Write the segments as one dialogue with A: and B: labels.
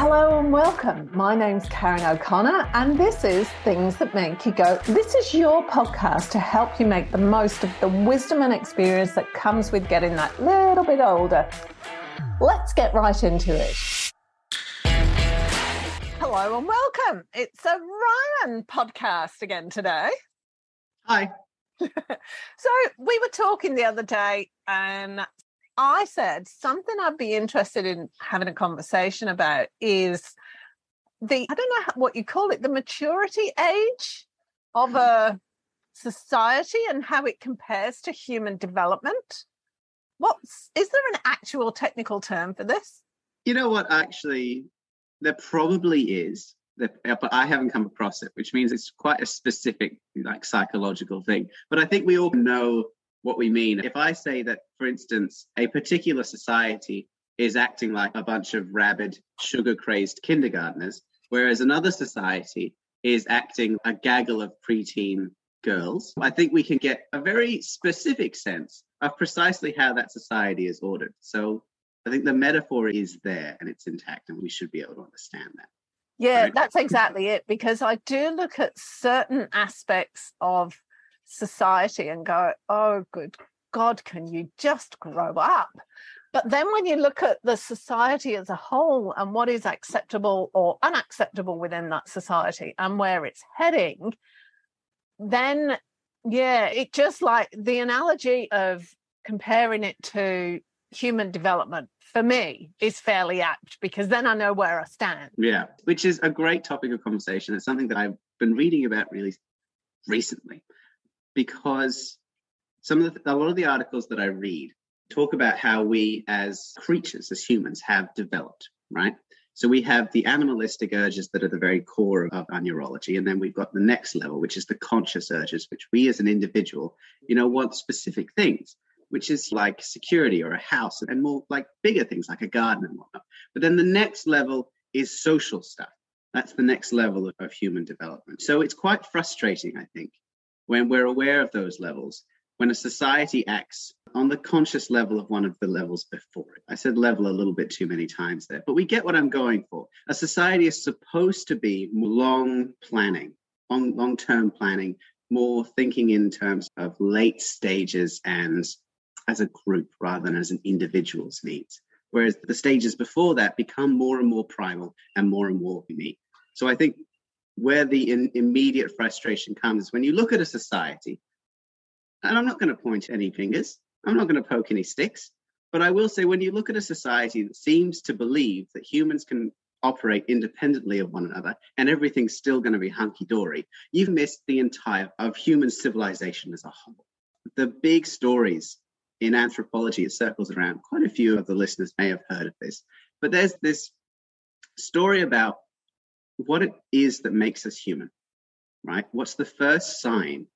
A: Hello and welcome. My name's Karen O'Connor, and this is Things That Make You Go. This is your podcast to help you make the most of the wisdom and experience that comes with getting that little bit older. Let's get right into it. Hello and welcome. It's a Ryan podcast again today.
B: Hi.
A: so, we were talking the other day, and I said something I'd be interested in having a conversation about is the, I don't know what you call it, the maturity age of a society and how it compares to human development. What's, is there an actual technical term for this?
B: You know what, actually, there probably is. Uh, but I haven't come across it, which means it's quite a specific, like psychological thing. But I think we all know what we mean. If I say that, for instance, a particular society is acting like a bunch of rabid, sugar crazed kindergartners, whereas another society is acting a gaggle of preteen girls, I think we can get a very specific sense of precisely how that society is ordered. So I think the metaphor is there and it's intact, and we should be able to understand that.
A: Yeah, that's exactly it. Because I do look at certain aspects of society and go, oh, good God, can you just grow up? But then when you look at the society as a whole and what is acceptable or unacceptable within that society and where it's heading, then yeah, it just like the analogy of comparing it to human development for me is fairly apt because then I know where I stand.
B: Yeah, which is a great topic of conversation. It's something that I've been reading about really recently because some of the, a lot of the articles that I read talk about how we as creatures, as humans, have developed, right? So we have the animalistic urges that are the very core of our neurology, and then we've got the next level, which is the conscious urges, which we as an individual, you know, want specific things, which is like security or a house, and more like bigger things like a garden and whatnot. But then the next level is social stuff. That's the next level of, of human development. So it's quite frustrating, I think, when we're aware of those levels, when a society acts on the conscious level of one of the levels before it. I said level a little bit too many times there, but we get what I'm going for. A society is supposed to be long planning, long, long-term planning, more thinking in terms of late stages and as a group rather than as an individual's needs. Whereas the stages before that become more and more primal and more and more unique. So I think where the in, immediate frustration comes is when you look at a society, and I'm not going to point any fingers, I'm not going to poke any sticks, but I will say when you look at a society that seems to believe that humans can operate independently of one another and everything's still going to be hunky dory, you've missed the entire of human civilization as a whole. The big stories in anthropology, it circles around. Quite a few of the listeners may have heard of this, but there's this story about what it is that makes us human, right? What's the first sign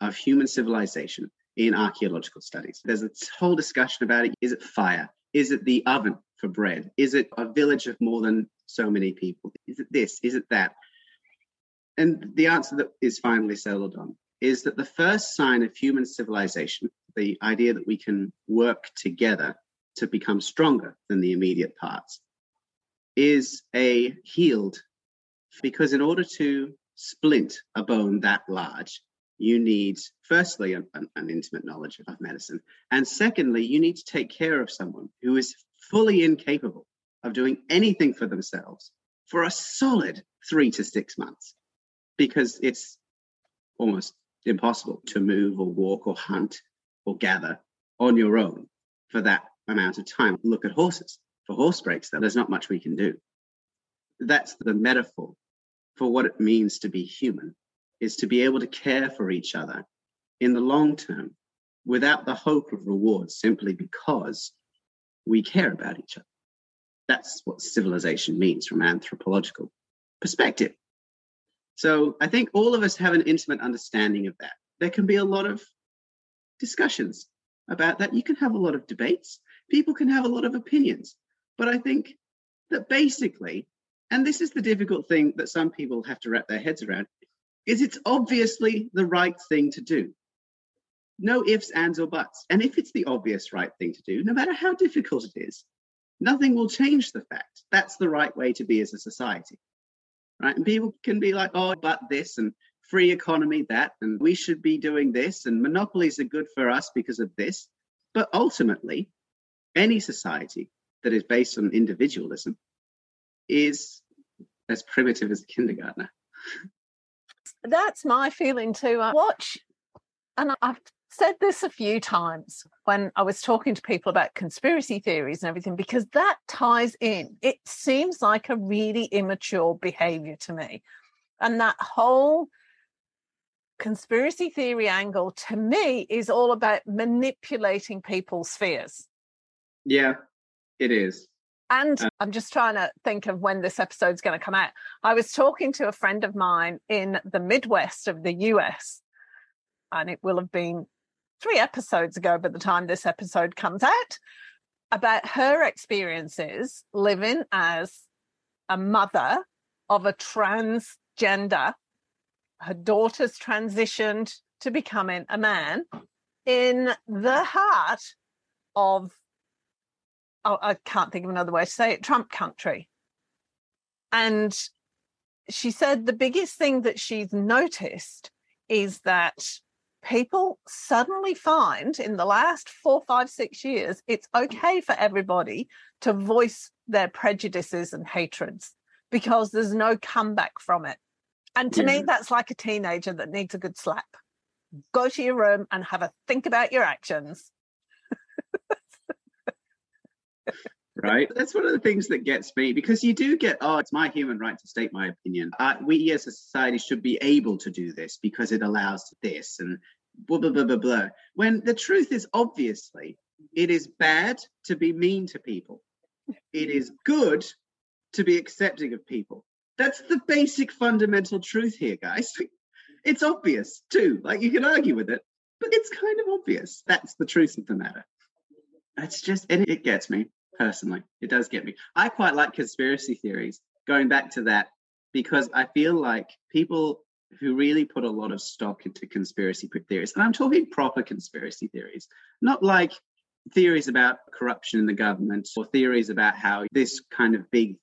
B: of human civilization in archaeological studies? There's a whole discussion about it. Is it fire? Is it the oven for bread? Is it a village of more than so many people? Is it this? Is it that? And the answer that is finally settled on is that the first sign of human civilization, the idea that we can work together to become stronger than the immediate parts, is a healed because in order to splint a bone that large, you need, firstly, an, an, intimate knowledge of medicine. And secondly, you need to take care of someone who is fully incapable of doing anything for themselves for a solid three to six months because it's almost impossible to move or walk or hunt or gather on your own for that amount of time. Look at horses. For horse breaks, there's not much we can do. That's the metaphor for what it means to be human is to be able to care for each other in the long term without the hope of reward simply because we care about each other. That's what civilization means from an anthropological perspective. So I think all of us have an intimate understanding of that. There can be a lot of discussions about that. You can have a lot of debates. People can have a lot of opinions. But I think that basically and this is the difficult thing that some people have to wrap their heads around, is it's obviously the right thing to do. No ifs, ands, or buts. And if it's the obvious right thing to do, no matter how difficult it is, nothing will change the fact that's the right way to be as a society. Right. And people can be like, oh, but this and free economy, that, and we should be doing this, and monopolies are good for us because of this. But ultimately, any society that is based on individualism is as primitive as a kindergartner.
A: That's my feeling too. I watch, and I've said this a few times when I was talking to people about conspiracy theories and everything, because that ties in. It seems like a really immature behavior to me. And that whole conspiracy theory angle to me is all about manipulating people's fears.
B: Yeah, it is.
A: And uh, I'm just trying to think of when this episode's going to come out. I was talking to a friend of mine in the Midwest of the US, and it will have been three episodes ago by the time this episode comes out, about her experiences living as a mother of a transgender. Her daughter's transitioned to becoming a man in the heart of oh, I can't think of another way to say it, Trump country. And she said the biggest thing that she's noticed is that people suddenly find in the last four, five, six years, it's okay for everybody to voice their prejudices and hatreds because there's no comeback from it. And to yeah. me, that's like a teenager that needs a good slap. Go to your room and have a think about your actions
B: right? That's one of the things that gets me because you do get, oh, it's my human right to state my opinion. Uh, we as a society should be able to do this because it allows this and blah, blah, blah, blah, blah. When the truth is obviously, it is bad to be mean to people, it is good to be accepting of people. That's the basic fundamental truth here, guys. It's obvious too. Like you can argue with it, but it's kind of obvious. That's the truth of the matter. It's just, and it gets me personally. It does get me. I quite like conspiracy theories, going back to that, because I feel like people who really put a lot of stock into conspiracy theories, and I'm talking proper conspiracy theories, not like theories about corruption in the government or theories about how this kind of big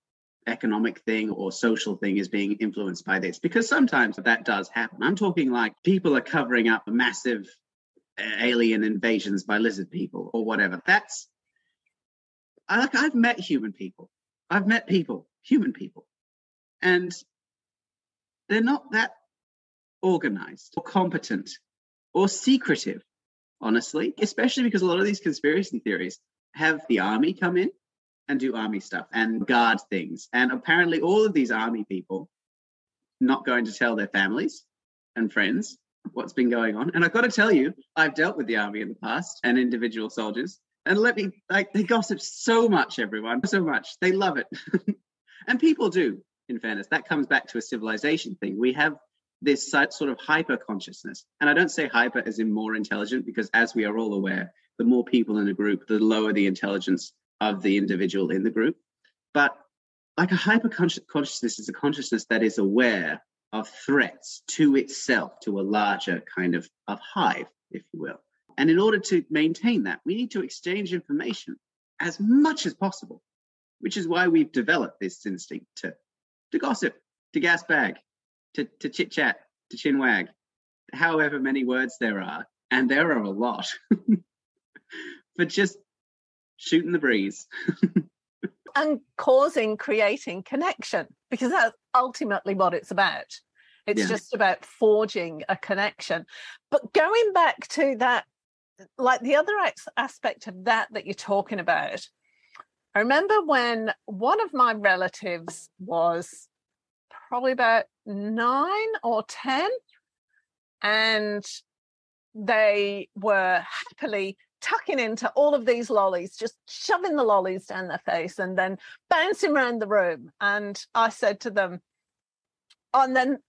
B: economic thing or social thing is being influenced by this because sometimes that does happen i'm talking like people are covering up massive alien invasions by lizard people or whatever that's I, like I've met human people. I've met people, human people, and they're not that organized or competent or secretive, honestly, especially because a lot of these conspiracy theories have the army come in and do army stuff and guard things. And apparently, all of these army people not going to tell their families and friends what's been going on. And I've got to tell you, I've dealt with the army in the past and individual soldiers. And let me, like, they gossip so much, everyone, so much. They love it. and people do, in fairness. That comes back to a civilization thing. We have this sort of hyper consciousness. And I don't say hyper as in more intelligent, because as we are all aware, the more people in a group, the lower the intelligence of the individual in the group. But like a hyper consciousness is a consciousness that is aware of threats to itself, to a larger kind of, of hive, if you will. And in order to maintain that, we need to exchange information as much as possible, which is why we've developed this instinct to, to gossip, to gas bag, to, to chit chat, to chin wag, however many words there are. And there are a lot for just shooting the breeze.
A: and causing, creating connection, because that's ultimately what it's about. It's yeah. just about forging a connection. But going back to that like the other aspect of that that you're talking about i remember when one of my relatives was probably about nine or ten and they were happily tucking into all of these lollies, just shoving the lollies down their face and then bouncing around the room. And I said to them, oh, and then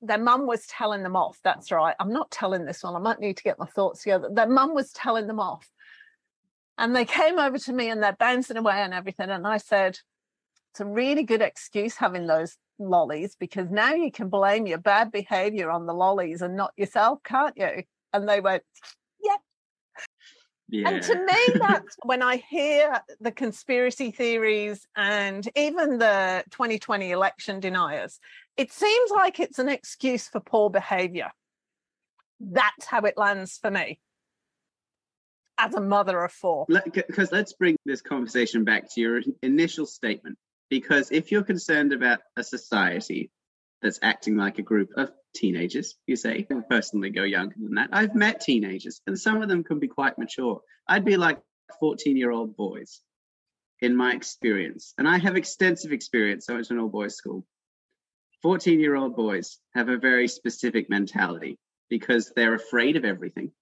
A: their mum was telling them off. That's right. I'm not telling this one. I might need to get my thoughts together. Their mum was telling them off. And they came over to me and they're bouncing away and everything. And I said, it's a really good excuse having those lollies because now you can blame your bad behavior on the lollies and not yourself, can't you? And they went, yeah. And to me, that's when I hear the conspiracy theories and even the 2020 election deniers, it seems like it's an excuse for poor behavior. That's how it lands for me as a mother of four.
B: Because let's bring this conversation back to your initial statement. Because if you're concerned about a society that's acting like a group of teenagers, you say, I personally go younger than that. I've met teenagers, and some of them can be quite mature. I'd be like 14 year old boys in my experience. And I have extensive experience. I went to an all boys school. 14 year old boys have a very specific mentality because they're afraid of everything.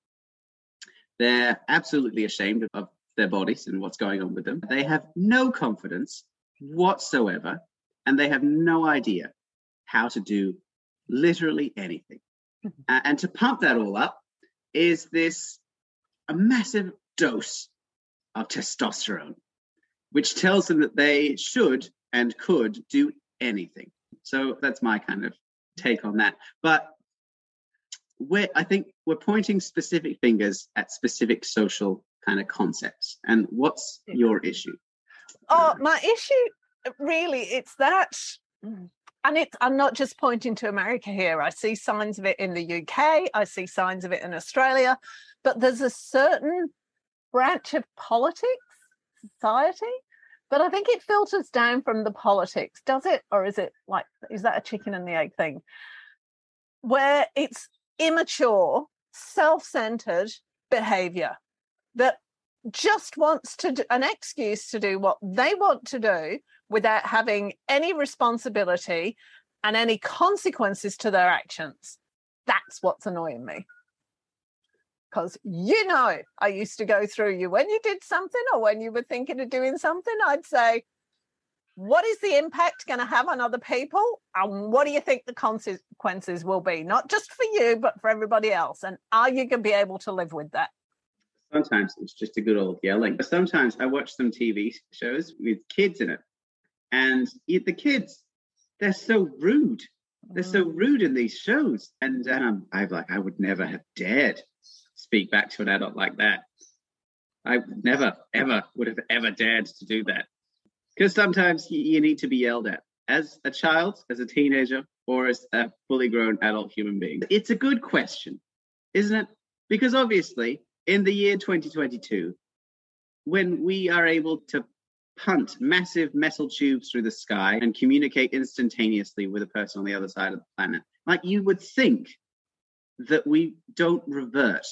B: They're absolutely ashamed of their bodies and what's going on with them. They have no confidence whatsoever, and they have no idea how to do literally anything. Uh, and to pump that all up is this a massive dose of testosterone, which tells them that they should and could do anything. So that's my kind of take on that. But we're, I think we're pointing specific fingers at specific social kind of concepts. And what's your issue?
A: Oh, my issue really it's that and it's i'm not just pointing to america here. I see signs of it in the uk i see signs of it in australia. But there's a certain branch of politics society but i think it filters down from the politics does it? Or is it like is that a chicken and the egg thing? Where it's immature self-centered behavior that just wants to do an excuse to do what they want to do without having any responsibility and any consequences to their actions. That's what's annoying me. Because you know, I used to go through you when you did something or when you were thinking of doing something, I'd say, what is the impact going to have on other people? And what do you think the consequences will be? Not just for you, but for everybody else. And are you going to be able to live with that?
B: Sometimes it's just a good old yelling. But sometimes I watch some TV shows with kids in it. And the kids, they're so rude. They're so
A: Mm.
B: rude in these shows. And um, I'm like, I would never have dared speak back to an adult like that. I never, ever would have ever dared to do that. Because sometimes you need to be yelled at as a child, as a teenager, or as a fully grown adult human being. It's a good question, isn't it? Because obviously, in the year 2022, when we are able to punt massive metal tubes through the sky and communicate instantaneously with a person on the other side of the planet, like you would think that we don't revert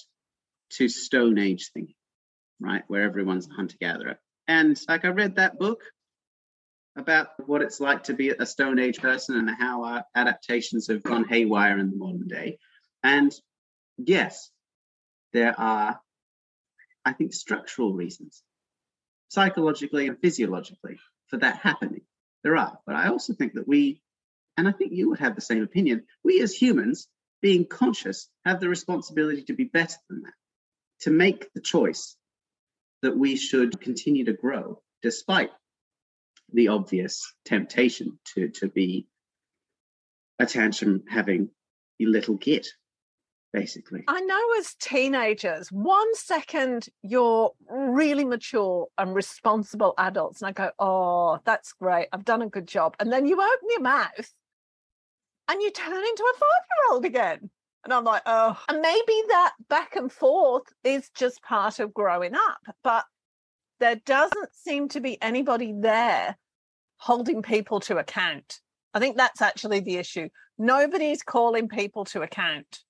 B: to Stone Age thinking, right? Where everyone's a hunter gatherer. And like I read that book about what it's like to be a Stone Age person and how our adaptations have gone haywire in the modern day. And yes, there are, I think, structural reasons, psychologically and physiologically, for that happening. There are. But I also think that we, and I think you would have the same opinion, we as humans, being conscious, have the responsibility to be better than that, to make the choice that we should continue to grow despite the obvious temptation to, to be a tantrum having a little git, basically.
A: I know as teenagers, one second you're really mature and responsible adults, and I go, Oh, that's great. I've done a good job. And then you open your mouth and you turn into a five year old again. And I'm like, Oh, and maybe that back and forth is just part of growing up. But there doesn't seem to be anybody there holding people to account. I think that's actually the issue. Nobody's calling people to account.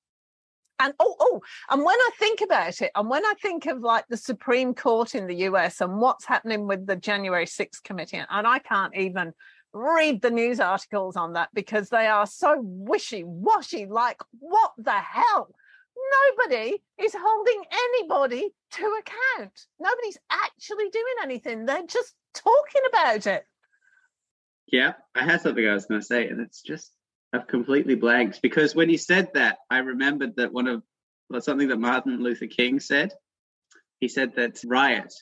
A: And oh, oh, and when I think about it, and when I think of like the Supreme Court in the US and what's happening with the January 6th committee, and I can't even read the news articles on that because they are so wishy washy. Like, what the hell? Nobody is holding anybody to account. Nobody's actually doing anything. They're just talking about it.
B: Yeah, I had something I was going to say, and it's just I've completely blanked because when you said that, I remembered that one of well, something that Martin Luther King said. He said that riot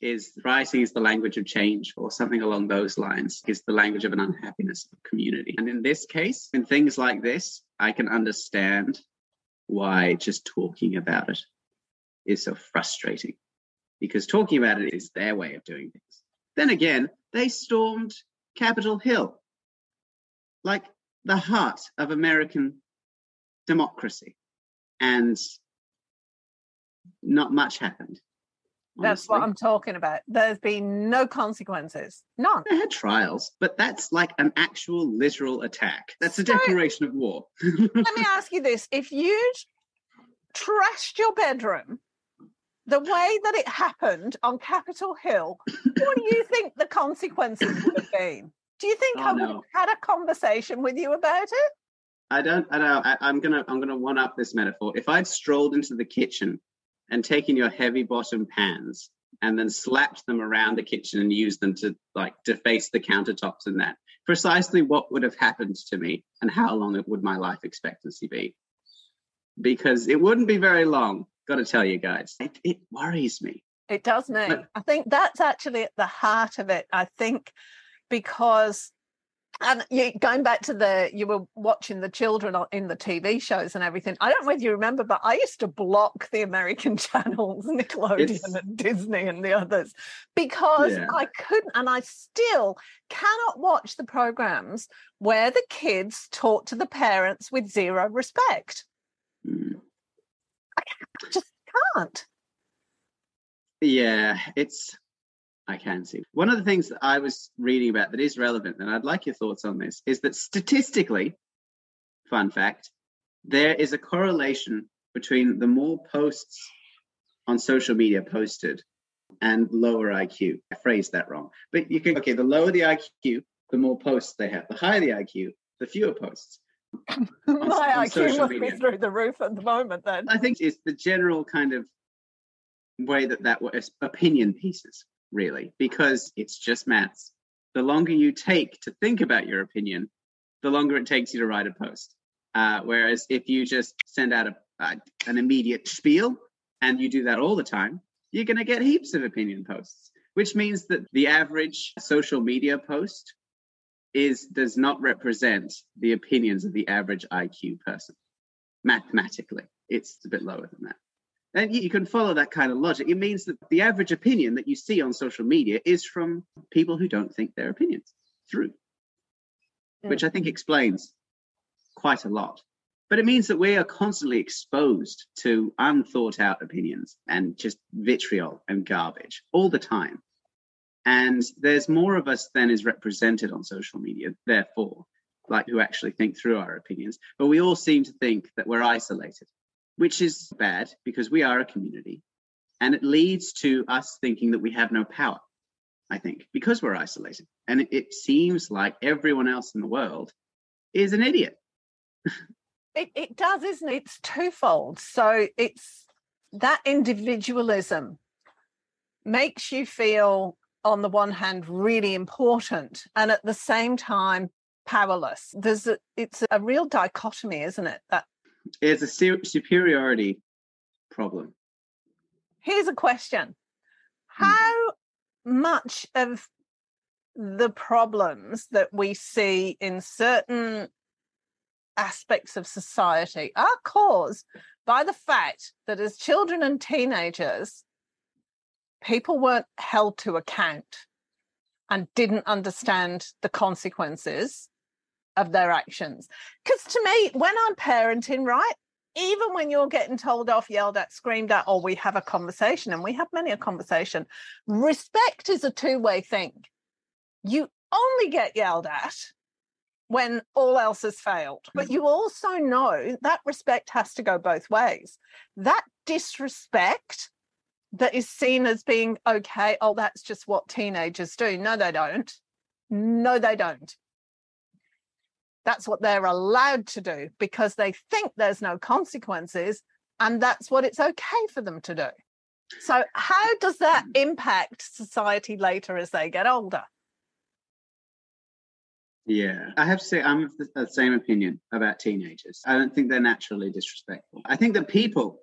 B: is rioting is the language of change, or something along those lines, is the language of an unhappiness of community. And in this case, in things like this, I can understand why just talking about it is so frustrating because talking about it is their way of doing things. Then again, they stormed Capitol Hill, like the heart of American democracy. And not much happened.
A: That's what. I'm talking about. There's been no consequences. None.
B: They had trials, but that's like an actual literal attack. That's a
A: So-
B: declaration of war.
A: Let me ask you this. If you'd trashed your bedroom the way that it happened on Capitol Hill, what do you think the consequences would have been? Do you think
B: Oh,
A: I would
B: no.
A: have had a conversation with you about it?
B: I don't. I don't. I, I'm gonna. I'm gonna one up this metaphor. If I'd strolled into the kitchen and taken your heavy bottom pans and then slapped them around the kitchen and used them to like deface the countertops and that, precisely what would have happened to me and how long it would my life expectancy be? Because it wouldn't be very long. Got to tell you guys, it, it worries me.
A: It does me.
B: But-
A: I think that's actually at the heart of it. I think because, and you, going back to the, you were watching the children in the TV shows and everything. I don't know whether you remember, but I used to block the American channels, Nickelodeon
B: It's-
A: and Disney and the others, because
B: Yeah.
A: I couldn't, and I still cannot watch the programs where the kids talk to the parents with zero respect.
B: Hmm.
A: I just can't.
B: Yeah, it's. I can see. One of the things that I was reading about that is relevant, and I'd like your thoughts on this, is that statistically, fun fact, there is a correlation between the more posts on social media posted and lower IQ. I phrased that wrong. But you can, okay, the lower the IQ, the more posts they have. The higher the IQ, the fewer posts.
A: My
B: on
A: IQ must be through the roof at the moment then.
B: I think it's the general kind of way that that was opinion pieces, really, because it's just maths. The longer you take to think about your opinion, the longer it takes you to write a post. Uh, whereas if you just send out a, uh, an immediate spiel and you do that all the time, you're going to get heaps of opinion posts, which means that the average social media post is does not represent the opinions of the average IQ person mathematically. It's a bit lower than that. And you you can follow that kind of logic. It means that the average opinion that you see on social media is from people who don't think their opinions through, which I think explains quite a lot. But it means that we are constantly exposed to unthought out opinions and just vitriol and garbage all the time. And there's more of us than is represented on social media, therefore, like who actually think through our opinions. But we all seem to think that we're isolated, which is bad because we are a community. And it leads to us thinking that we have no power, I think, because we're isolated. And it, it seems like everyone else in the world is an idiot.
A: It, it does, isn't it? It's twofold. So it's that individualism makes you feel, on the one hand, really important, and at the same time, powerless. There's a, it's a real dichotomy, isn't it? That
B: It's a su- superiority problem.
A: here's a question: hmm. How much of the problems that we see in certain aspects of society are caused by the fact that as children and teenagers, people weren't held to account and didn't understand the consequences of their actions. Because to me, when I'm parenting, right, even when you're getting told off, yelled at, screamed at, or we have a conversation, and we have many a conversation, respect is a two way thing. You only get yelled at when all else has failed. But mm. you also know that respect has to go both ways. That disrespect that is seen as being okay, oh, that's just what teenagers do. No, they don't. No, they don't. That's what they're allowed to do because they think there's no consequences and that's what it's okay for them to do. So, how does that mm. impact society later as they get older?
B: Yeah, I have to say I'm of the, the same opinion about teenagers. I don't think they're naturally disrespectful. I think that people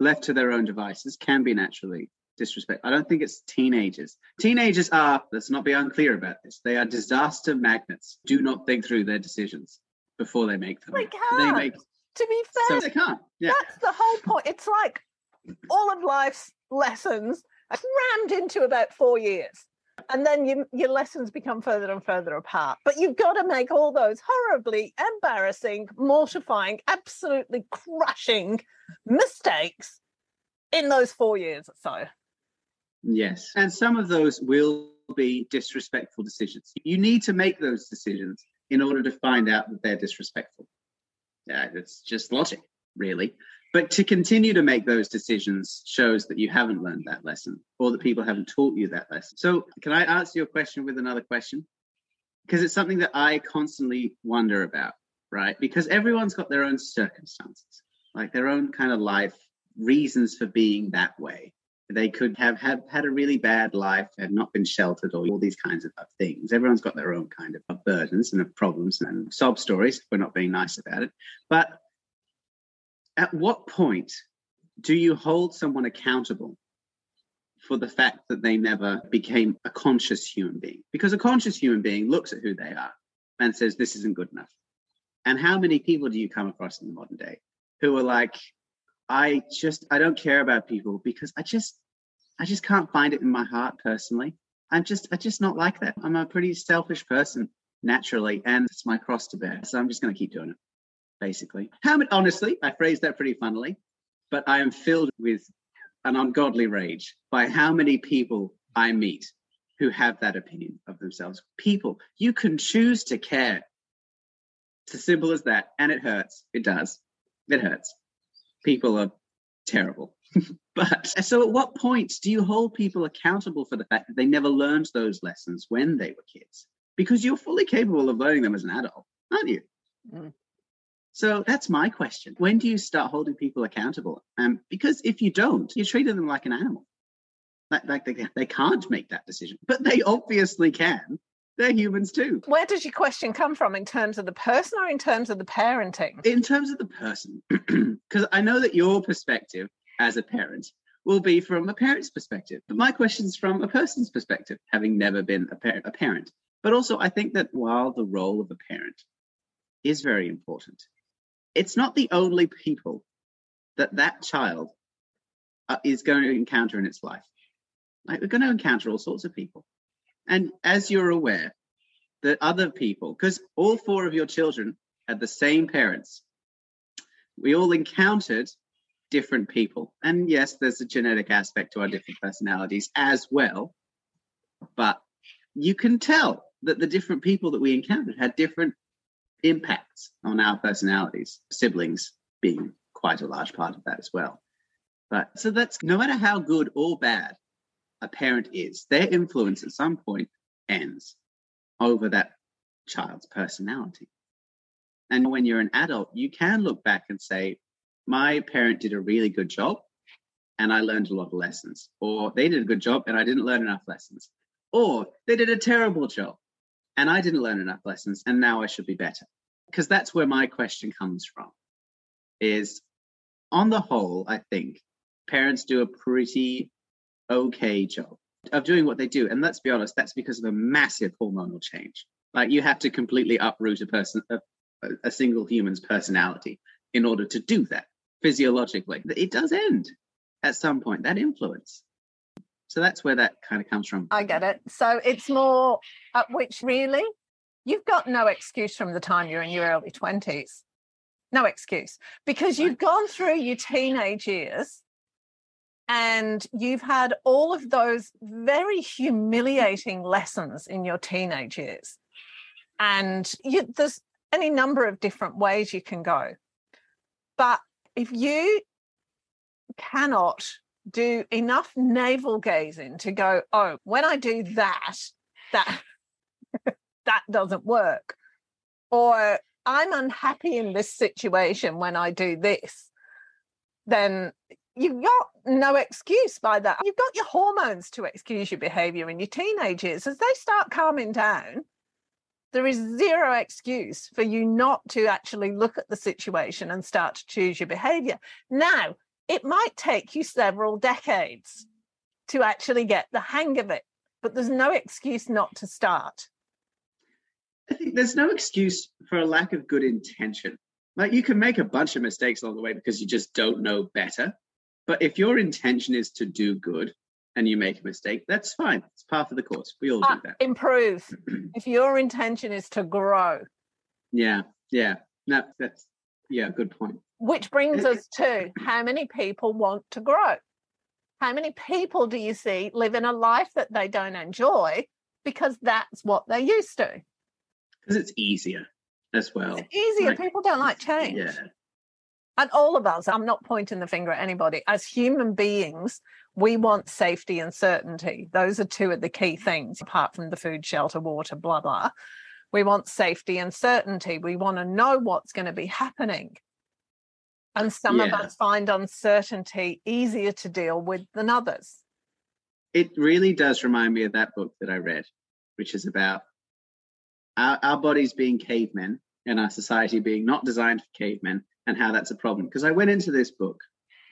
B: left to their own devices can be naturally disrespectful. I don't think it's teenagers. Teenagers are, let's not be unclear about this, they are disaster magnets. Do not think through their decisions before they make them.
A: They
B: They
A: can't.
B: make
A: To be fair, so
B: they can't. Yeah.
A: that's the whole point. It's like all of life's lessons crammed into about four years. And then you, your lessons become further and further apart. But you've got to make all those horribly embarrassing, mortifying, absolutely crushing mistakes in those four years or so.
B: Yes. And some of those will be disrespectful decisions. You need to make those decisions in order to find out that they're disrespectful. Yeah, it's just logic, really. But to continue to make those decisions shows that you haven't learned that lesson or that people haven't taught you that lesson. So, can I answer your question with another question? Because it's something that I constantly wonder about, right? Because everyone's got their own circumstances, like their own kind of life reasons for being that way. They could have had, had a really bad life and not been sheltered or all these kinds of things. Everyone's got their own kind of burdens and of problems and sob stories. We're not being nice about it. But at what point do you hold someone accountable for the fact that they never became a conscious human being? Because a conscious human being looks at who they are and says, this isn't good enough. And how many people do you come across in the modern day who are like, I just, I don't care about people because I just, I just can't find it in my heart personally. I'm just, I just not like that. I'm a pretty selfish person naturally, and it's my cross to bear. So I'm just going to keep doing it basically. How many, honestly, I phrased that pretty funnily, but I am filled with an ungodly rage by how many people I meet who have that opinion of themselves. People, you can choose to care. It's as simple as that. And it hurts. It does. It hurts. People are terrible. but so at what point do you hold people accountable for the fact that they never learned those lessons when they were kids? Because you're fully capable of learning them as an adult, aren't you? Mm. So that's my question. When do you start holding people accountable? Um, because if you don't, you're treating them like an animal. Like, like they, they can't make that decision, but they obviously can. They're humans too.
A: Where does your question come from in terms of the person or in terms of the parenting?
B: In terms of the person, because I know that your perspective as a parent will be from a parent's perspective. But my question is from a person's perspective, having never been a, par- a parent. But also, I think that while the role of a parent is very important, it's not the only people that that child uh, is going to encounter in its life. Like we're going to encounter all sorts of people. And as you're aware, that other people, because all four of your children had the same parents, we all encountered different people. And yes, there's a genetic aspect to our different personalities as well. But you can tell that the different people that we encountered had different impacts on our personalities, siblings being quite a large part of that as well. But so that's no matter how good or bad a parent is, their influence at some point ends over that child's personality. And when you're an adult, you can look back and say, my parent did a really good job and I learned a lot of lessons. Or they did a good job and I didn't learn enough lessons. Or they did a terrible job and I didn't learn enough lessons and now I should be better. Because that's where my question comes from is on the whole, I think parents do a pretty okay job of doing what they do. And let's be honest, that's because of a massive hormonal change. Like you have to completely uproot a person, a, a single human's personality in order to do that physiologically. It does end at some point, that influence. So that's where that kind of comes from.
A: I get it. So it's more at which really you've got no excuse from the time you're in your early 20s. No excuse because you've gone through your teenage years and you've had all of those very humiliating lessons in your teenage years. And you, there's any number of different ways you can go. But if you cannot do enough navel gazing to go, oh, when I do that, that that doesn't work. Or I'm unhappy in this situation when I do this, then you've got no excuse by that. You've got your hormones to excuse your behavior in your teenage years. As they start calming down, there is zero excuse for you not to actually look at the situation and start to choose your behavior. Now, it might take you several decades to actually get the hang of it, but there's no excuse not to start.
B: I think there's no excuse for a lack of good intention. Like you can make a bunch of mistakes along the way because you just don't know better. But if your intention is to do good and you make a mistake, that's fine. It's part of the course. We all
A: Uh,
B: do that.
A: improve. if your intention is to grow,
B: Yeah, yeah. No, that's yeah, good point.
A: which brings us to how many people want to grow? How many people do you see live in a life that they don't enjoy because that's what they're used to?
B: Because it's easier as well.
A: It's easier.
B: like-
A: people don't like change.
B: Yeah.
A: And all of us, I'm not pointing the finger at anybody. As human beings, we want safety and certainty. Those are two of the key mm. things, apart from the food, shelter, water, blah, blah. We want safety and certainty. We want to know what's going to be happening. And some of us find uncertainty easier to deal with than others.
B: It really does remind me of that book that I read, which is about our, our bodies being cavemen and our society being not designed for cavemen and how that's a problem. Because I went into this book,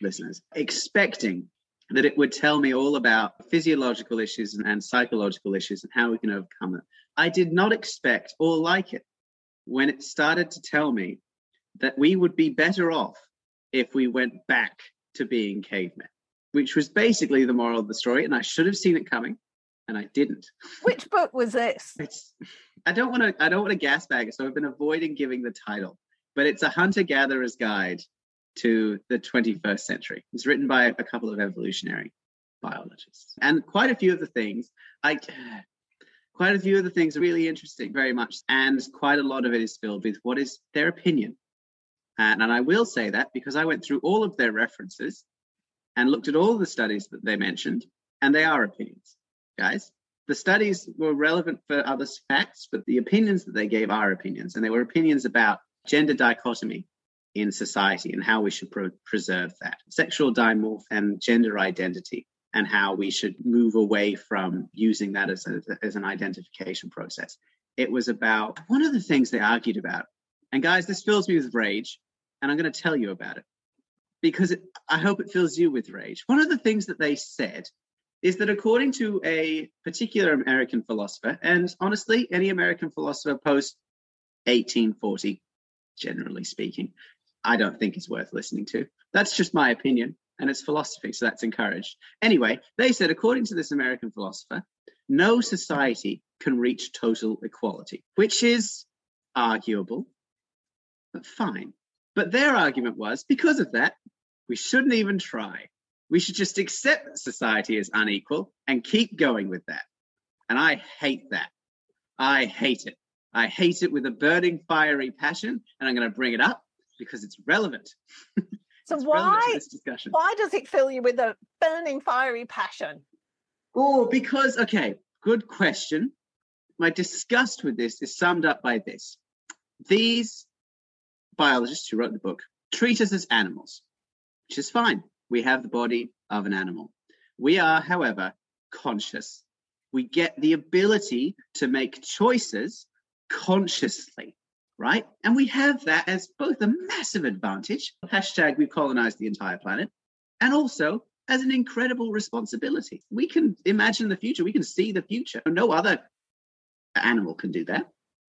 B: listeners, expecting that it would tell me all about physiological issues and, and psychological issues and how we can overcome it. I did not expect or like it when it started to tell me that we would be better off if we went back to being cavemen, which was basically the moral of the story. And I should have seen it coming, and I didn't.
A: Which book was this?
B: It's I don't want to I don't want to gas bag it, so I've been avoiding giving the title, but it's a hunter gatherer's guide to the 21st century. It's written by a couple of evolutionary biologists, and quite a few of the things I. Quite a few of the things are really interesting, very much, and quite a lot of it is filled with what is their opinion. And, and I will say that because I went through all of their references and looked at all the studies that they mentioned, and they are opinions, guys the studies were relevant for other facts, but the opinions that they gave are opinions, and they were opinions about gender dichotomy in society and how we should pro- preserve that, sexual dimorph and gender identity, and how we should move away from using that as, a, as an identification process. It was about one of the things they argued about, and guys, this fills me with rage, and I'm going to tell you about it because it, I hope it fills you with rage. One of the things that they said is that according to a particular American philosopher, and honestly, any American philosopher post 1840, generally speaking, I don't think is worth listening to. That's just my opinion, and it's philosophy, so that's encouraged. Anyway, they said, according to this American philosopher, no society can reach total equality, which is arguable, but fine. But their argument was because of that, we shouldn't even try. We should just accept that society is unequal and keep going with that. And I hate that. I hate it. I hate it with a burning, fiery passion, and I'm going to bring it up because it's relevant.
A: So
B: It's
A: why why does it fill you with a burning fiery passion?
B: Oh, because okay, good question. My disgust with this is summed up by this: these biologists who wrote the book treat us as animals, which is fine. We have the body of an animal. We are, however, conscious. We get the ability to make choices consciously, right? And we have that as both a massive advantage, hashtag we've colonized the entire planet, and also as an incredible responsibility. We can imagine the future, we can see the future. No other animal can do that,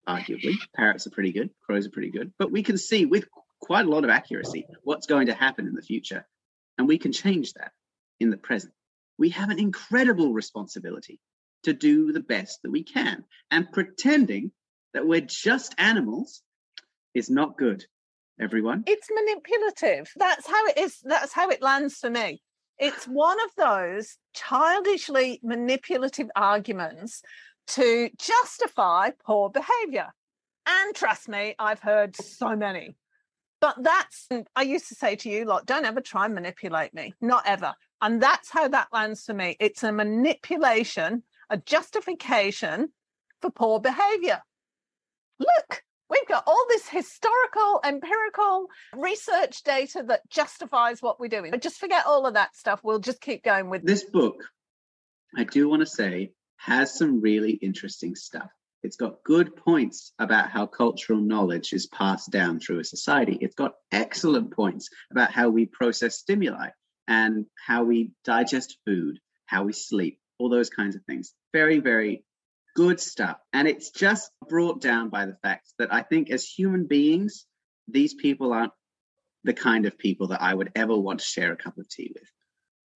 B: arguably. Parrots are pretty good, crows are pretty good, but we can see with quite a lot of accuracy what's going to happen in the future. And we can change that in the present. We have an incredible responsibility to do the best that we can. And pretending that we're just animals is not good, everyone.
A: It's manipulative. That's how it is. That's how it lands for me. It's one of those childishly manipulative arguments to justify poor behavior. And trust me, I've heard so many. But that's, I used to say to you, like, don't ever try and manipulate me, not ever. And that's how that lands for me. It's a manipulation, a justification for poor behavior. Look, we've got all this historical, empirical research data that justifies what we're doing. But just forget all of that stuff. We'll just keep going with
B: This book, I do want to say, has some really interesting stuff. It's got good points about how cultural knowledge is passed down through a society. It's got excellent points about how we process stimuli and how we digest food, how we sleep, all those kinds of things. Very, very good stuff. And it's just brought down by the fact that I think as human beings, these people aren't the kind of people that I would ever want to share a cup of tea with.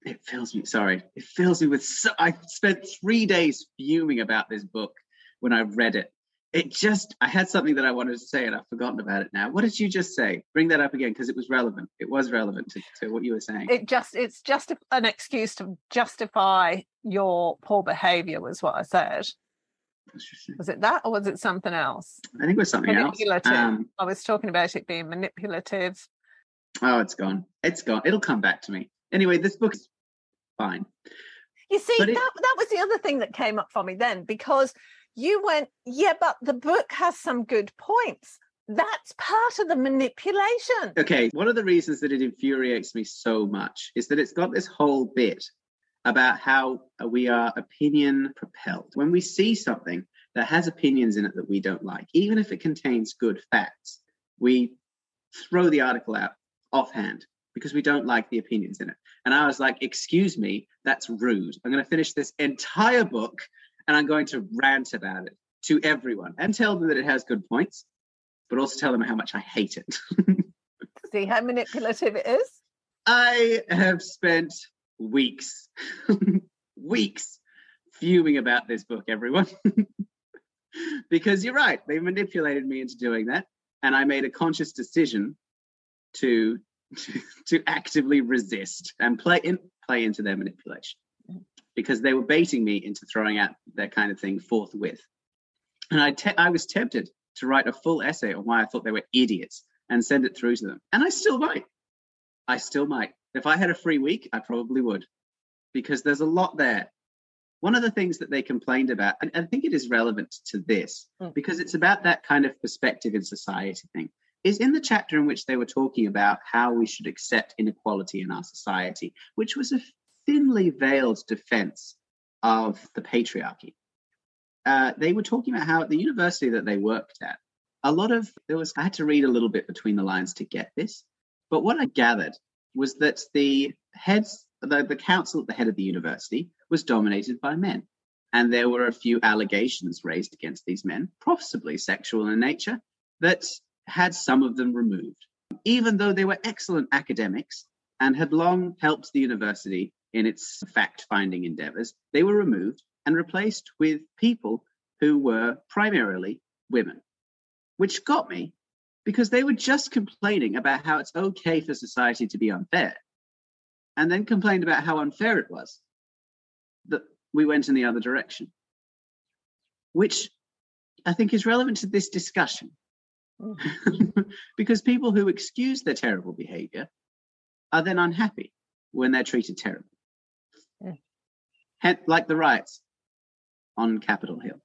B: It fills me, sorry, it fills me with, so, I spent three days fuming about this book when I read it. It just, I had something that I wanted to say and I've forgotten about it now. What did you just say? Bring that up again because it was relevant. It was relevant to, to what you were saying.
A: It just, it's just an excuse to justify your poor behavior, was what I said. Was it that or was it something else?
B: I think it was something else.
A: Um, I was talking about it being manipulative.
B: Oh, it's gone. It's gone. It'll come back to me. Anyway, this book is fine.
A: You see, it, that, that was the other thing that came up for me then because you went, yeah, but the book has some good points. That's part of the manipulation.
B: Okay, one of the reasons that it infuriates me so much is that it's got this whole bit about how uh, we are opinion propelled. When we see something that has opinions in it that we don't like, even if it contains good facts, we throw the article out offhand because we don't like the opinions in it. And I was like, excuse me, that's rude. I'm going to finish this entire book and I'm going to rant about it to everyone and tell them that it has good points, but also tell them how much I hate it.
A: See how manipulative it is?
B: I have spent weeks, weeks fuming about this book, everyone. because you're right, they manipulated me into doing that. And I made a conscious decision to to, to actively resist and play in play into their manipulation because they were baiting me into throwing out that kind of thing forthwith. And I, te- I was tempted to write a full essay on why I thought they were idiots and send it through to them. And I still might. I still might. If I had a free week, I probably would because there's a lot there. One of the things that they complained about, and I think it is relevant to this mm. because it's about that kind of perspective in society thing, is in the chapter in which they were talking about how we should accept inequality in our society, which was a thinly veiled defense of the patriarchy. Uh, they were talking about how at the university that they worked at, a lot of there was I had to read a little bit between the lines to get this, but what I gathered was that the heads, the, the council at the head of the university was dominated by men. And there were a few allegations raised against these men, possibly sexual in nature, that had some of them removed. Even though they were excellent academics and had long helped the university in its fact finding endeavors, they were removed and replaced with people who were primarily women, which got me because they were just complaining about how it's okay for society to be unfair and then complained about how unfair it was that we went in the other direction which i think is relevant to this discussion. Because people who excuse their terrible behavior are then unhappy when they're treated terribly. Yeah. like the riots on capitol hill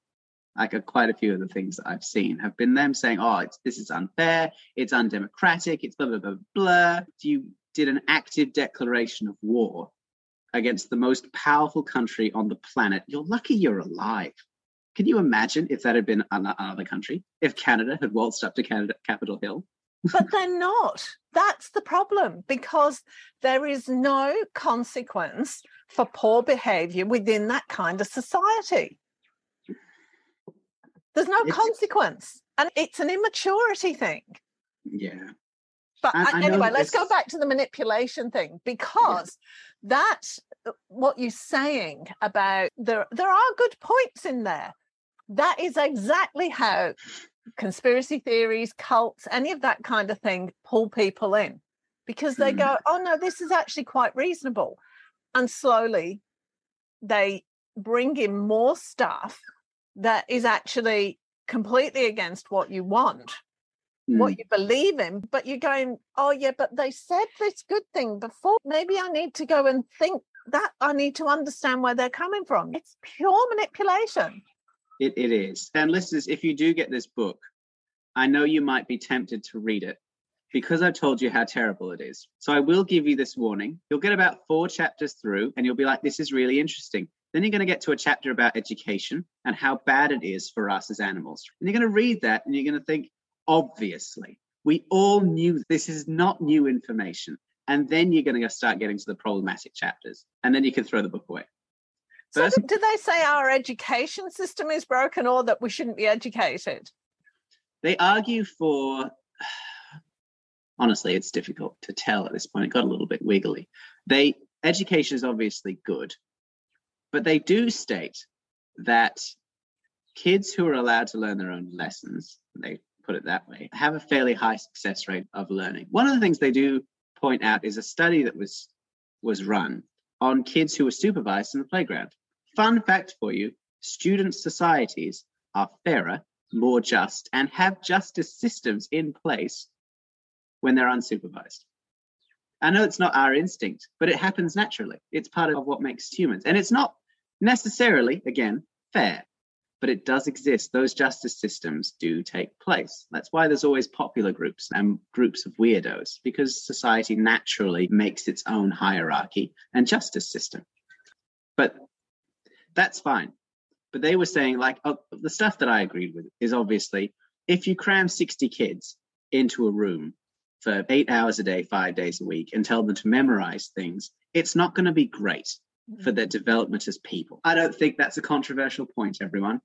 B: like a, quite a few of the things that I've seen have been them saying, "Oh, it's, this is unfair, it's undemocratic, it's blah blah blah blah." You did an active declaration of war against the most powerful country on the planet. You're lucky you're alive. Can you imagine if that had been another country? If Canada had waltzed up to Canada Capitol Hill?
A: but they're not. That's the problem because there is no consequence for poor behavior within that kind of society. There's no it's, consequence. And it's an immaturity thing.
B: Yeah.
A: But I, I anyway, let's go back to the manipulation thing because yeah. that's uh, what you're saying about there there are good points in there. That is exactly how conspiracy theories, cults, any of that kind of thing pull people in because they mm. go, oh no, this is actually quite reasonable. And slowly they bring in more stuff that is actually completely against what you want mm. what hmm. you believe in but you're going oh yeah but they said this good thing before maybe i need to go and think that i need to understand where they're coming from it's pure manipulation
B: it, it is and listeners if you do get this book i know you might be tempted to read it because I've told you how terrible it is. So I will give you this warning. You'll get about four chapters through and you'll be like, this is really interesting. Then you're going to get to a chapter about education and how bad it is for us as animals. And you're going to read that and you're going to think, obviously, we all knew this is not new information. And then you're going to start getting to the problematic chapters. And then you can throw the book away.
A: First, so, do they say our education system is broken or that we shouldn't be educated?
B: They argue for honestly, it's difficult to tell at this point. It got a little bit wiggly. They education is obviously good, but they do state that kids who are allowed to learn their own lessons, they put it that way, have a fairly high success rate of learning. One of the things they do point out is a study that was was run on kids who were supervised in the playground. Fun fact for you, student societies are fairer, more just, and have justice systems in place when they're unsupervised. I know it's not our instinct, but it happens naturally. It's part of what makes humans. And it's not necessarily, again, fair, but it does exist. Those justice systems do take place. That's why there's always popular groups and groups of weirdos, because society naturally makes its own hierarchy and justice system. But that's fine. But they were saying, like, oh, the stuff that I agreed with is obviously if you cram 60 kids into a room for eight hours a day, five days a week, and tell them to memorize things, it's not going to be great for their development as people. I don't think that's a controversial point, everyone.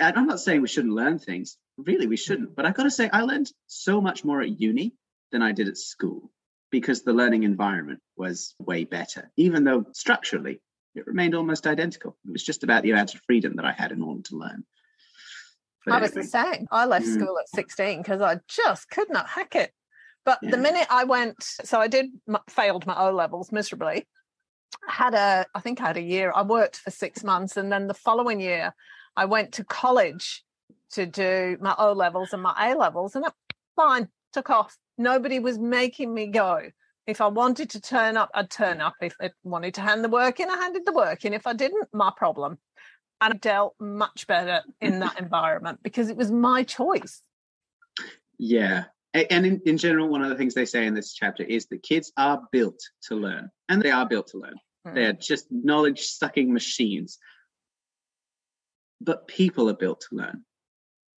B: And I'm not saying we shouldn't learn things. Really, we shouldn't. But I've got to say, I learned so much more at uni than I did at school because the learning environment was way better, even though structurally it remained almost identical. It was just about the amount of freedom that I had in order to learn.
A: But I was the same. I left mm. school at 16 because I just could not hack it. But yeah. the minute I went, so I did failed my O levels miserably had a i think i had a year i worked for six months and then the following year i went to college to do my o levels and my a levels and it fine took off. Nobody was making me go. If i wanted to turn up i'd turn up. If i wanted to hand the work in i handed the work in. If i didn't my problem. And i dealt much better in that environment because it was my choice.
B: Yeah. And in, in general, one of the things they say in this chapter is that kids are built to learn, and they are built to learn. Mm. They are just knowledge sucking machines. But people are built to learn.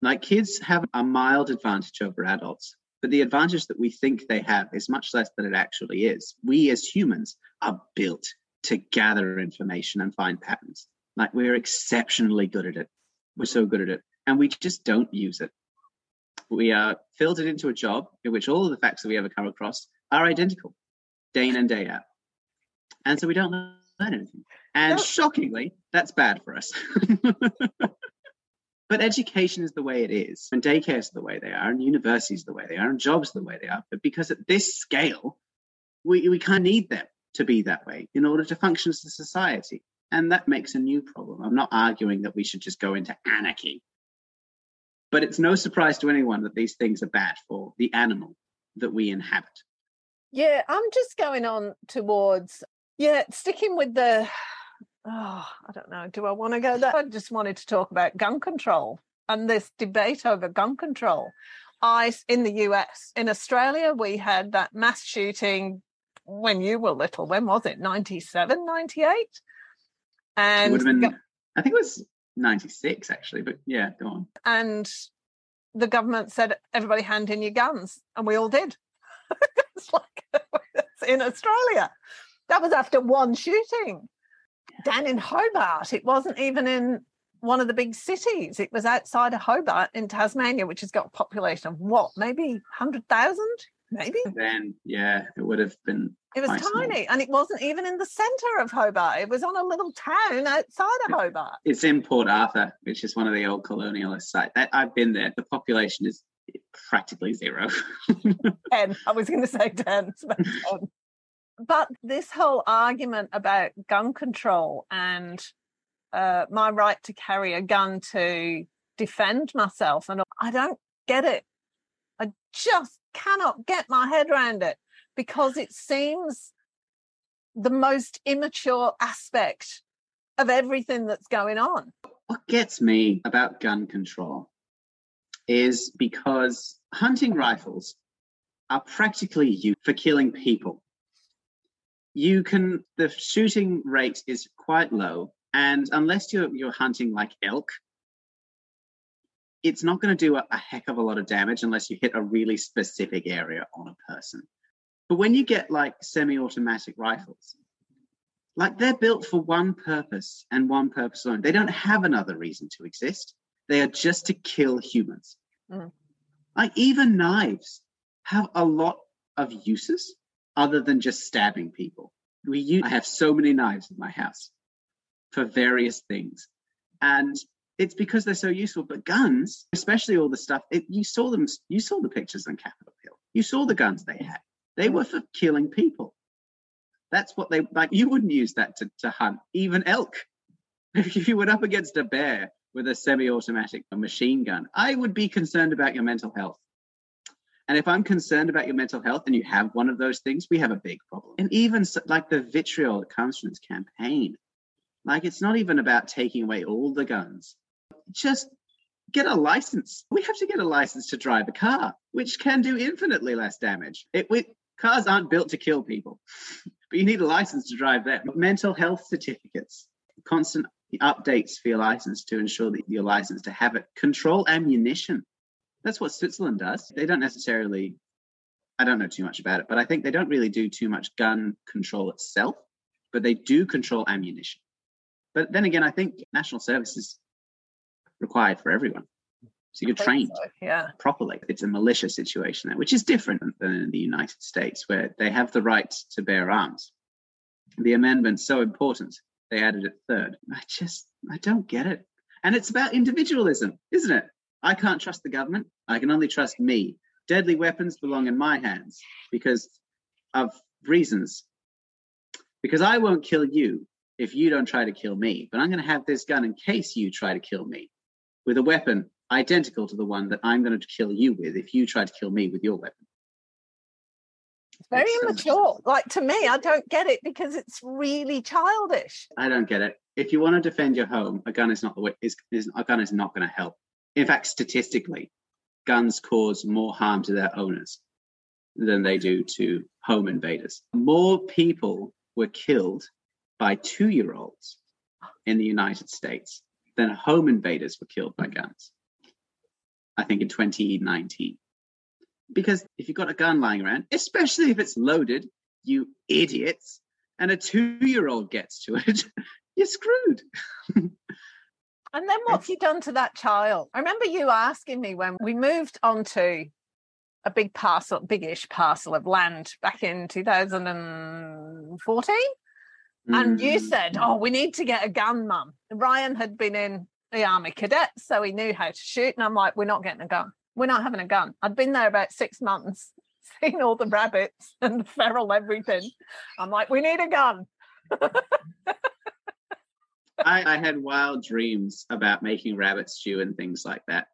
B: Like kids have a mild advantage over adults, but the advantage that we think they have is much less than it actually is. We as humans are built to gather information and find patterns. Like we're exceptionally good at it. We're so good at it. And we just don't use it we are filtered into a job in which all of the facts that we ever come across are identical day in and day out. And so we don't learn anything. And shockingly, that's bad for us. but education is the way it is, and daycare is the way they are, and universities are the way they are, and jobs are the way they are. But because at this scale, we, we kind of need them to be that way in order to function as a society. And that makes a new problem. I'm not arguing that we should just go into anarchy but it's no surprise to anyone that these things are bad for the animal that we inhabit.
A: Yeah, I'm just going on towards, yeah, sticking with the, oh, I don't know, do I want to go there? I just wanted to talk about gun control and this debate over gun control. I, in the US, in Australia, we had that mass shooting when you were little. When was it? 97, 98?
B: And it been, I think it was 96 actually, but yeah, go on.
A: And the government said, everybody hand in your guns. And we all did. it's like in Australia. That was after one shooting. Down in Hobart, it wasn't even in one of the big cities. It was outside of Hobart in Tasmania, which has got a population of what, maybe 100,000? maybe.
B: Then, yeah, it would have been.
A: It was tiny, small. and it wasn't even in the centre of Hobart. It was on a little town outside of Hobart.
B: It's in Port Arthur, which is one of the old colonialist sites. That I've been there. The population is practically zero.
A: ten. I was going to say ten. 10. But this whole argument about gun control and uh, my right to carry a gun to defend myself, and I don't get it. I just cannot get my head around it because it seems the most immature aspect of everything that's going on.
B: What gets me about gun control is because hunting rifles are practically used for killing people. You can, the shooting rate is quite low, and unless you're, you're hunting like elk it's not going to do a, a heck of a lot of damage unless you hit a really specific area on a person. But when you get like semi automatic rifles, like they're built for one purpose and one purpose alone. They don't have another reason to exist. They are just to kill humans. Mm. Like even knives have a lot of uses other than just stabbing people. We use, I have so many knives in my house for various things. And it's because they're so useful. But guns, especially all the stuff, it, you saw them, you saw the pictures on Capitol Hill. You saw the guns they had. They were for killing people. That's what they like. You wouldn't use that to, to hunt even elk. If you went up against a bear with a semi automatic machine gun, I would be concerned about your mental health. And if I'm concerned about your mental health and you have one of those things, we have a big problem. And even like the vitriol that comes from this campaign, like it's not even about taking away all the guns. Just get a license. We have to get a license to drive a car, which can do infinitely less damage. It, we, cars aren't built to kill people, but you need a license to drive them. Mental health certificates, constant updates for your license to ensure that you're licensed to have it. Control ammunition. That's what Switzerland does. They don't necessarily, I don't know too much about it, but I think they don't really do too much gun control itself, but they do control ammunition. But then again, I think national service is required for everyone. So you're trained
A: so, yeah.
B: properly. It's a militia situation there, which is different than in the United States, where they have the right to bear arms. The amendment's so important, they added it third. I just, I don't get it. And it's about individualism, isn't it? I can't trust the government. I can only trust me. Deadly weapons belong in my hands because of reasons. Because I won't kill you if you don't try to kill me, but I'm going to have this gun in case you try to kill me with a weapon identical to the one that I'm going to kill you with if you try to kill me with your weapon.
A: It's very immature. Like to me, I don't get it because it's really childish.
B: I don't get it. If you want to defend your home, a gun is not the way. Is, is a gun is not going to help. In fact, statistically, guns cause more harm to their owners than they do to home invaders. More people were killed by two year olds in the United States than home invaders were killed by guns. I think in 2019. Because if you've got a gun lying around, especially if it's loaded, you idiots, and a two year old gets to it, you're screwed.
A: and then what have you done to that child? I remember you asking me when we moved onto a big parcel, biggish parcel of land back in 2014. And you mm. said, Oh, we need to get a gun, mum. Ryan had been in the army cadets, so he knew how to shoot. And I'm like, We're not getting a gun. We're not having a gun. I'd been there about six months, seen all the rabbits and the feral everything. I'm like, We need a gun.
B: I, I, had wild dreams about making rabbit stew and things like that.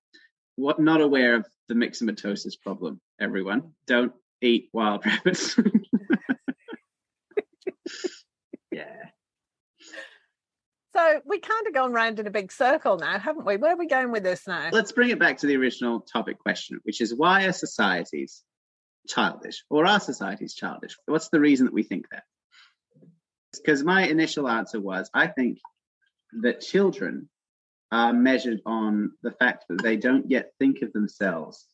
B: What not aware of the myxomatosis problem, everyone. Don't eat wild rabbits. Yeah.
A: So we kind of gone round in a big circle now, haven't we? Where are we going with this now?
B: Let's bring it back to the original topic question, which is why are societies childish or are societies childish? What's the reason that we think that? Because my initial answer was I think that children are measured on the fact that they don't yet think of themselves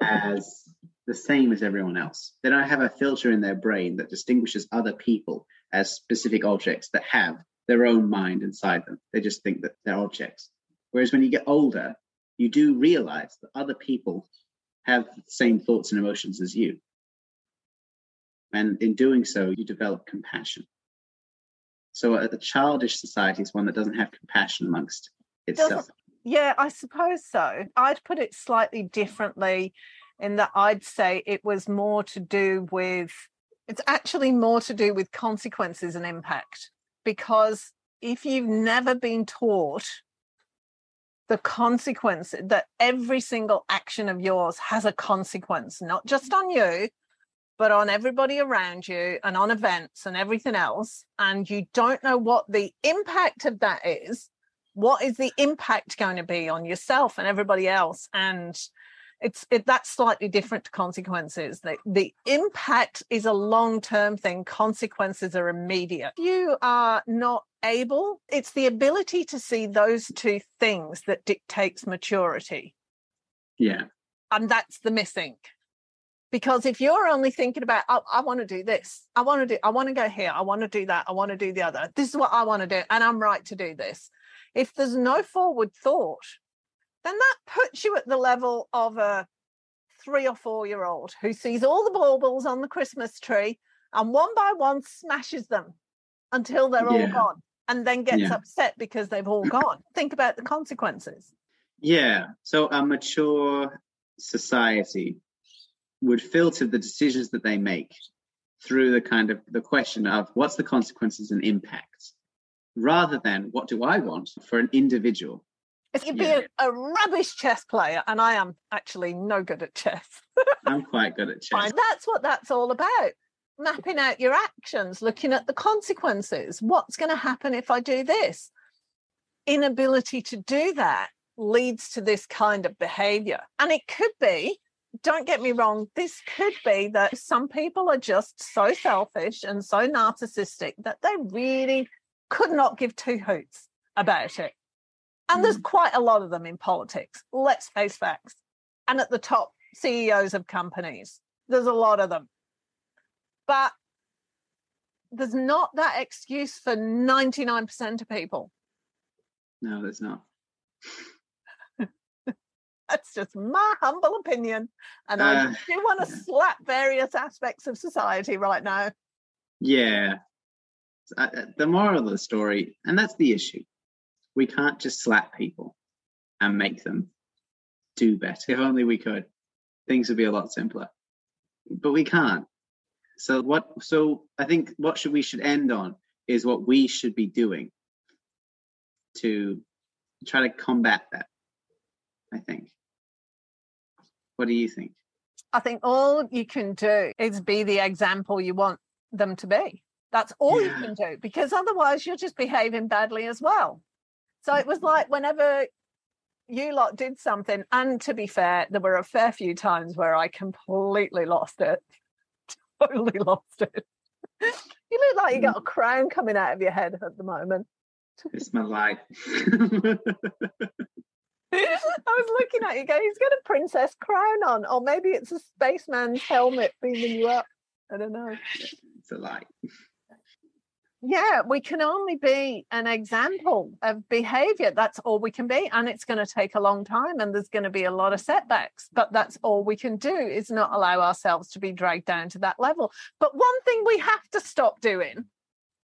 B: as the same as everyone else. They don't have a filter in their brain that distinguishes other people as specific objects that have their own mind inside them. They just think that they're objects. Whereas when you get older, you do realize that other people have the same thoughts and emotions as you. And in doing so, you develop compassion. So a, childish society is one that doesn't have compassion amongst itself. Doesn't,
A: yeah, I suppose so. I'd put it slightly differently in that I'd say it was more to do with, it's actually more to do with consequences and impact because if you've never been taught the consequence that every single action of yours has a consequence, not just on you, but on everybody around you and on events and everything else, and you don't know what the impact of that is, what is the impact going to be on yourself and everybody else? And it's it, that's slightly different to consequences. The, the impact is a long-term thing. Consequences are immediate. You are not able it's the ability to see those two things that dictates maturity.
B: Yeah.
A: And that's the missing because if you're only thinking about oh, i want to do this i want to do i want to go here i want to do that i want to do the other this is what i want to do and i'm right to do this if there's no forward thought then that puts you at the level of a three or four year old who sees all the baubles on the Christmas tree and one by one smashes them until they're all gone and then gets
B: Yeah.
A: upset because they've all gone. Think about the consequences.
B: Yeah. So a mature society would filter the decisions that they make through the kind of the question of what's the consequences and impacts rather than what do I want for an individual.
A: If you'd
B: Yeah.
A: be a, a rubbish chess player, and I am actually no good at chess,
B: I'm quite good at chess.
A: That's what that's all about. Mapping out your actions, looking at the consequences. What's going to happen if I do this? Inability to do that leads to this kind of behavior. And it could be, don't get me wrong, this could be that some people are just so selfish and so narcissistic that they really could not give two hoots about it. And there's mm. quite a lot of them in politics. Let's face facts. And at the top, CEOs of companies. There's a lot of them. But there's not that excuse for 99% of people.
B: No, there's not.
A: That's just my humble opinion. And I
B: Uh,
A: do want to
B: yeah.
A: slap various aspects of society right now.
B: Yeah. Uh, uh, the moral of the story, and that's the issue. We can't just slap people and make them do better. If only we could, things would be a lot simpler. But we can't. So what? So I think what should we should end on is what we should be doing to try to combat that. I think. What do you think?
A: I think all you can do is be the example you want them to be. That's all
B: Yeah.
A: you can do because otherwise you're just behaving badly as well. So it was like whenever you lot did something, and to be fair, there were a fair few times where I completely lost it. Totally lost it. You look like you got a crown coming out of your head at the moment.
B: It's my life.
A: I was looking at you going, he's got a princess crown on, or maybe it's a spaceman's helmet beaming you up. I don't know.
B: it's a lie.
A: Yeah, we can only be an example of behavior. That's all we can be. And it's going to take a long time and there's going to be a lot of setbacks. But that's all we can do is not allow ourselves to be dragged down to that level. But one thing we have to stop doing,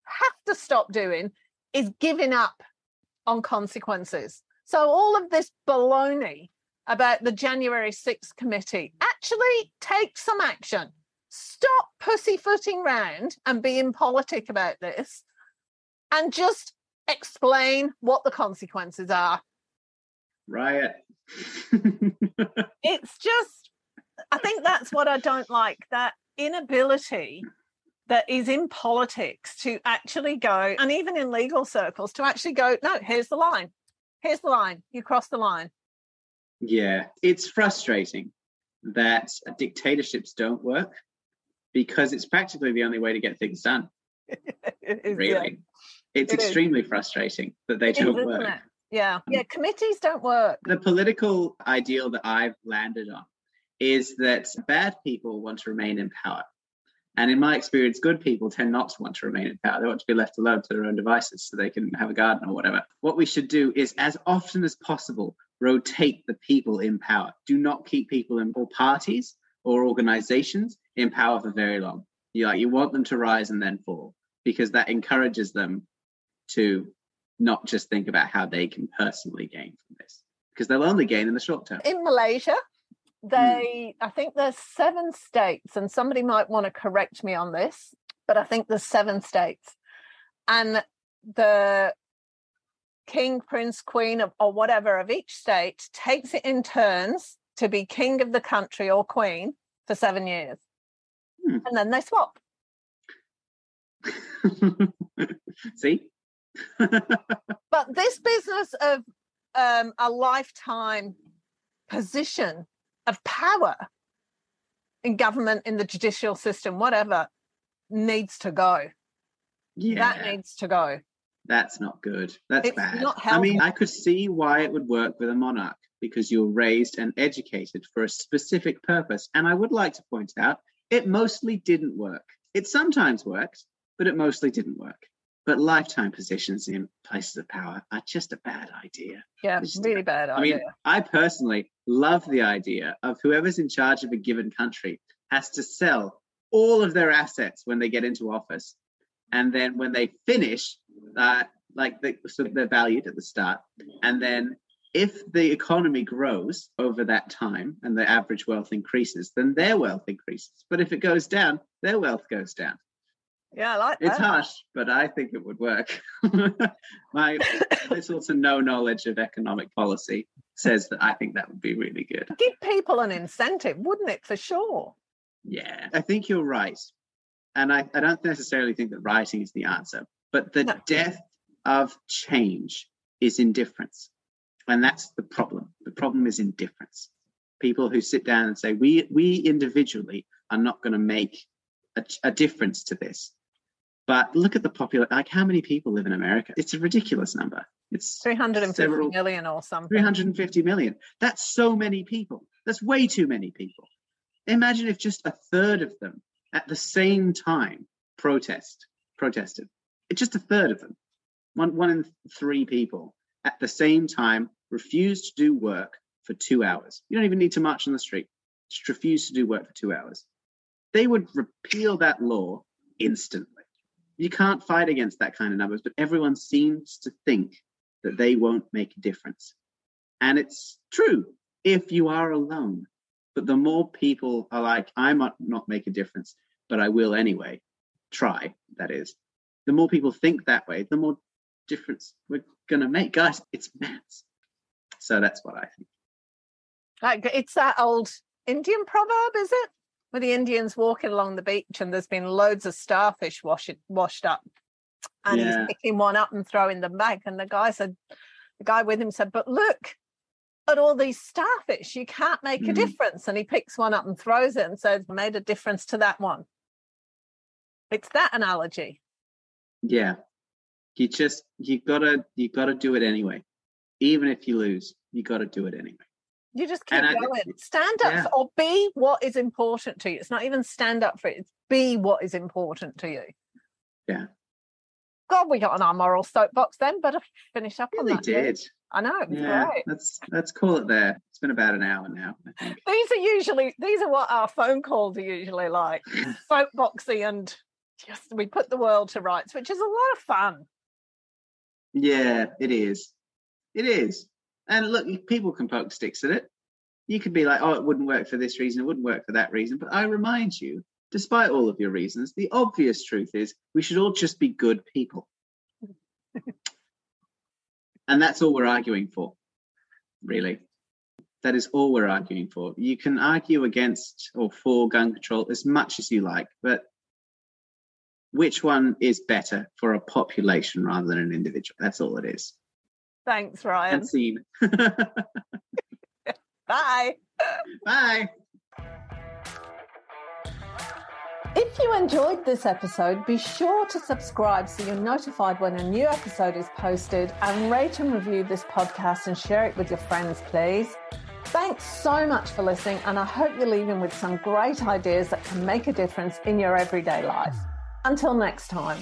A: have to stop doing, is giving up on consequences. So all of this baloney about the January 6th committee, actually take some action stop pussyfooting round and being politic about this and just explain what the consequences are.
B: Riot.
A: It's just, I think that's what I don't like that inability that is in politics to actually go, and even in legal circles, to actually go, no, here's the line. Here's the line. You cross the line.
B: yeah, it's frustrating that dictatorships don't work because it's practically the only way to get things done,
A: It is,
B: really.
A: yeah.
B: It's
A: It is.
B: extremely frustrating that they
A: It is,
B: don't
A: isn't
B: work.
A: Yeah. Mm. Yeah. Committees don't work.
B: The political ideal that I've landed on is that bad people want to remain in power. And in my experience, good people tend not to want to remain in power. They want to be left alone to their own devices so they can have a garden or whatever. What we should do is, as often as possible, rotate the people in power. Do not keep people in or parties or organizations in power for very long. You like you want them to rise and then fall because that encourages them to not just think about how they can personally gain from this because they'll only gain in the short term.
A: in Malaysia, they I think there's seven states, and somebody might want to correct me on this, but I think there's seven states. And the king, prince, queen, of, or whatever of each state takes it in turns to be king of the country or queen for seven years.
B: Hmm.
A: And then they swap.
B: See?
A: But this business of um, a lifetime position of power in government, in the judicial system, whatever, needs to go.
B: yeah.
A: That needs to go.
B: That's not good. That's
A: It's
B: bad.
A: not
B: I mean. I could see why it would work with a monarch because you're raised and educated for a specific purpose. And I would like to point out it mostly didn't work. It sometimes worked, but it mostly didn't work. But lifetime positions in places of power are just a bad idea.
A: Yeah, really bad idea.
B: I mean, I personally love the idea of whoever's in charge of a given country has to sell all of their assets when they get into office. And then when they finish, uh, like they, so they're valued at the start. And then if the economy grows over that time and the average wealth increases, then their wealth increases. But if it goes down, their wealth goes down.
A: Yeah, I like
B: It's
A: that.
B: harsh, but I think it would work. My this also no knowledge of economic policy says that I think that would be really good.
A: Give people an incentive, wouldn't it, for sure?
B: Yeah, I think you're right. And I, I don't necessarily think that writing is the answer, but the
A: No.
B: death of change is indifference. And that's the problem. The problem is indifference. People who sit down and say, we, we individually are not going to make a, a difference to this. But look at the popular, like how many people live in America? It's a ridiculous number. It's
A: 350 million
B: Several-
A: or something.
B: 350 million. That's so many people. That's way too many people. Imagine if just a third of them at the same time protest protested. It's just a third of them. One one in three people at the same time refuse to do work for two hours. You don't even need to march on the street. Just refuse to do work for two hours. They would repeal that law instantly. You can't fight against that kind of numbers, but everyone seems to think that they won't make a difference. And it's true if you are alone. But the more people are like, I might not make a difference, but I will anyway, try, that is, the more people think that way, the more difference we're going to make. Guys, it's maths. So that's what I think.
A: Like it's that old Indian proverb, is it? Where the Indians walking along the beach and there's been loads of starfish wash washed up. And
B: Yeah.
A: he's picking one up and throwing them back. And the guy said, the guy with him said, But look at all these starfish, you can't make a
B: Mm.
A: difference. And he picks one up and throws it and says, Made a difference to that one. It's that analogy.
B: Yeah. You just, you gotta, you gotta do it anyway. Even if you lose, you gotta do it anyway.
A: You just keep
B: And
A: going. Stand up
B: yeah.
A: or be what is important to you. It's not even stand up for it, it's be what is important to you.
B: Yeah.
A: God, we got on our moral soapbox then. Better finish up
B: Yeah,
A: on
B: they
A: that.
B: did.
A: I know,
B: Yeah.
A: great.
B: Let's, let's call it there. It's been about an hour now,
A: These are usually these are what our phone calls are usually like. Soapboxy and just we put the world to rights, which is a lot of fun.
B: Yeah, it is. It is. And look, people can poke sticks at it. You could be like, oh, it wouldn't work for this reason, it wouldn't work for that reason. But I remind you, despite all of your reasons, the obvious truth is we should all just be good people. and that's all we're arguing for, really. That is all we're arguing for. You can argue against or for gun control as much as you like, but which one is better for a population rather than an individual? That's all it is.
A: Thanks, Ryan.
B: And scene.
A: Bye.
B: Bye.
A: If you enjoyed this episode, be sure to subscribe so you're notified when a new episode is posted and rate and review this podcast and share it with your friends, please. Thanks so much for listening, and I hope you're leaving with some great ideas that can make a difference in your everyday life. Until next time.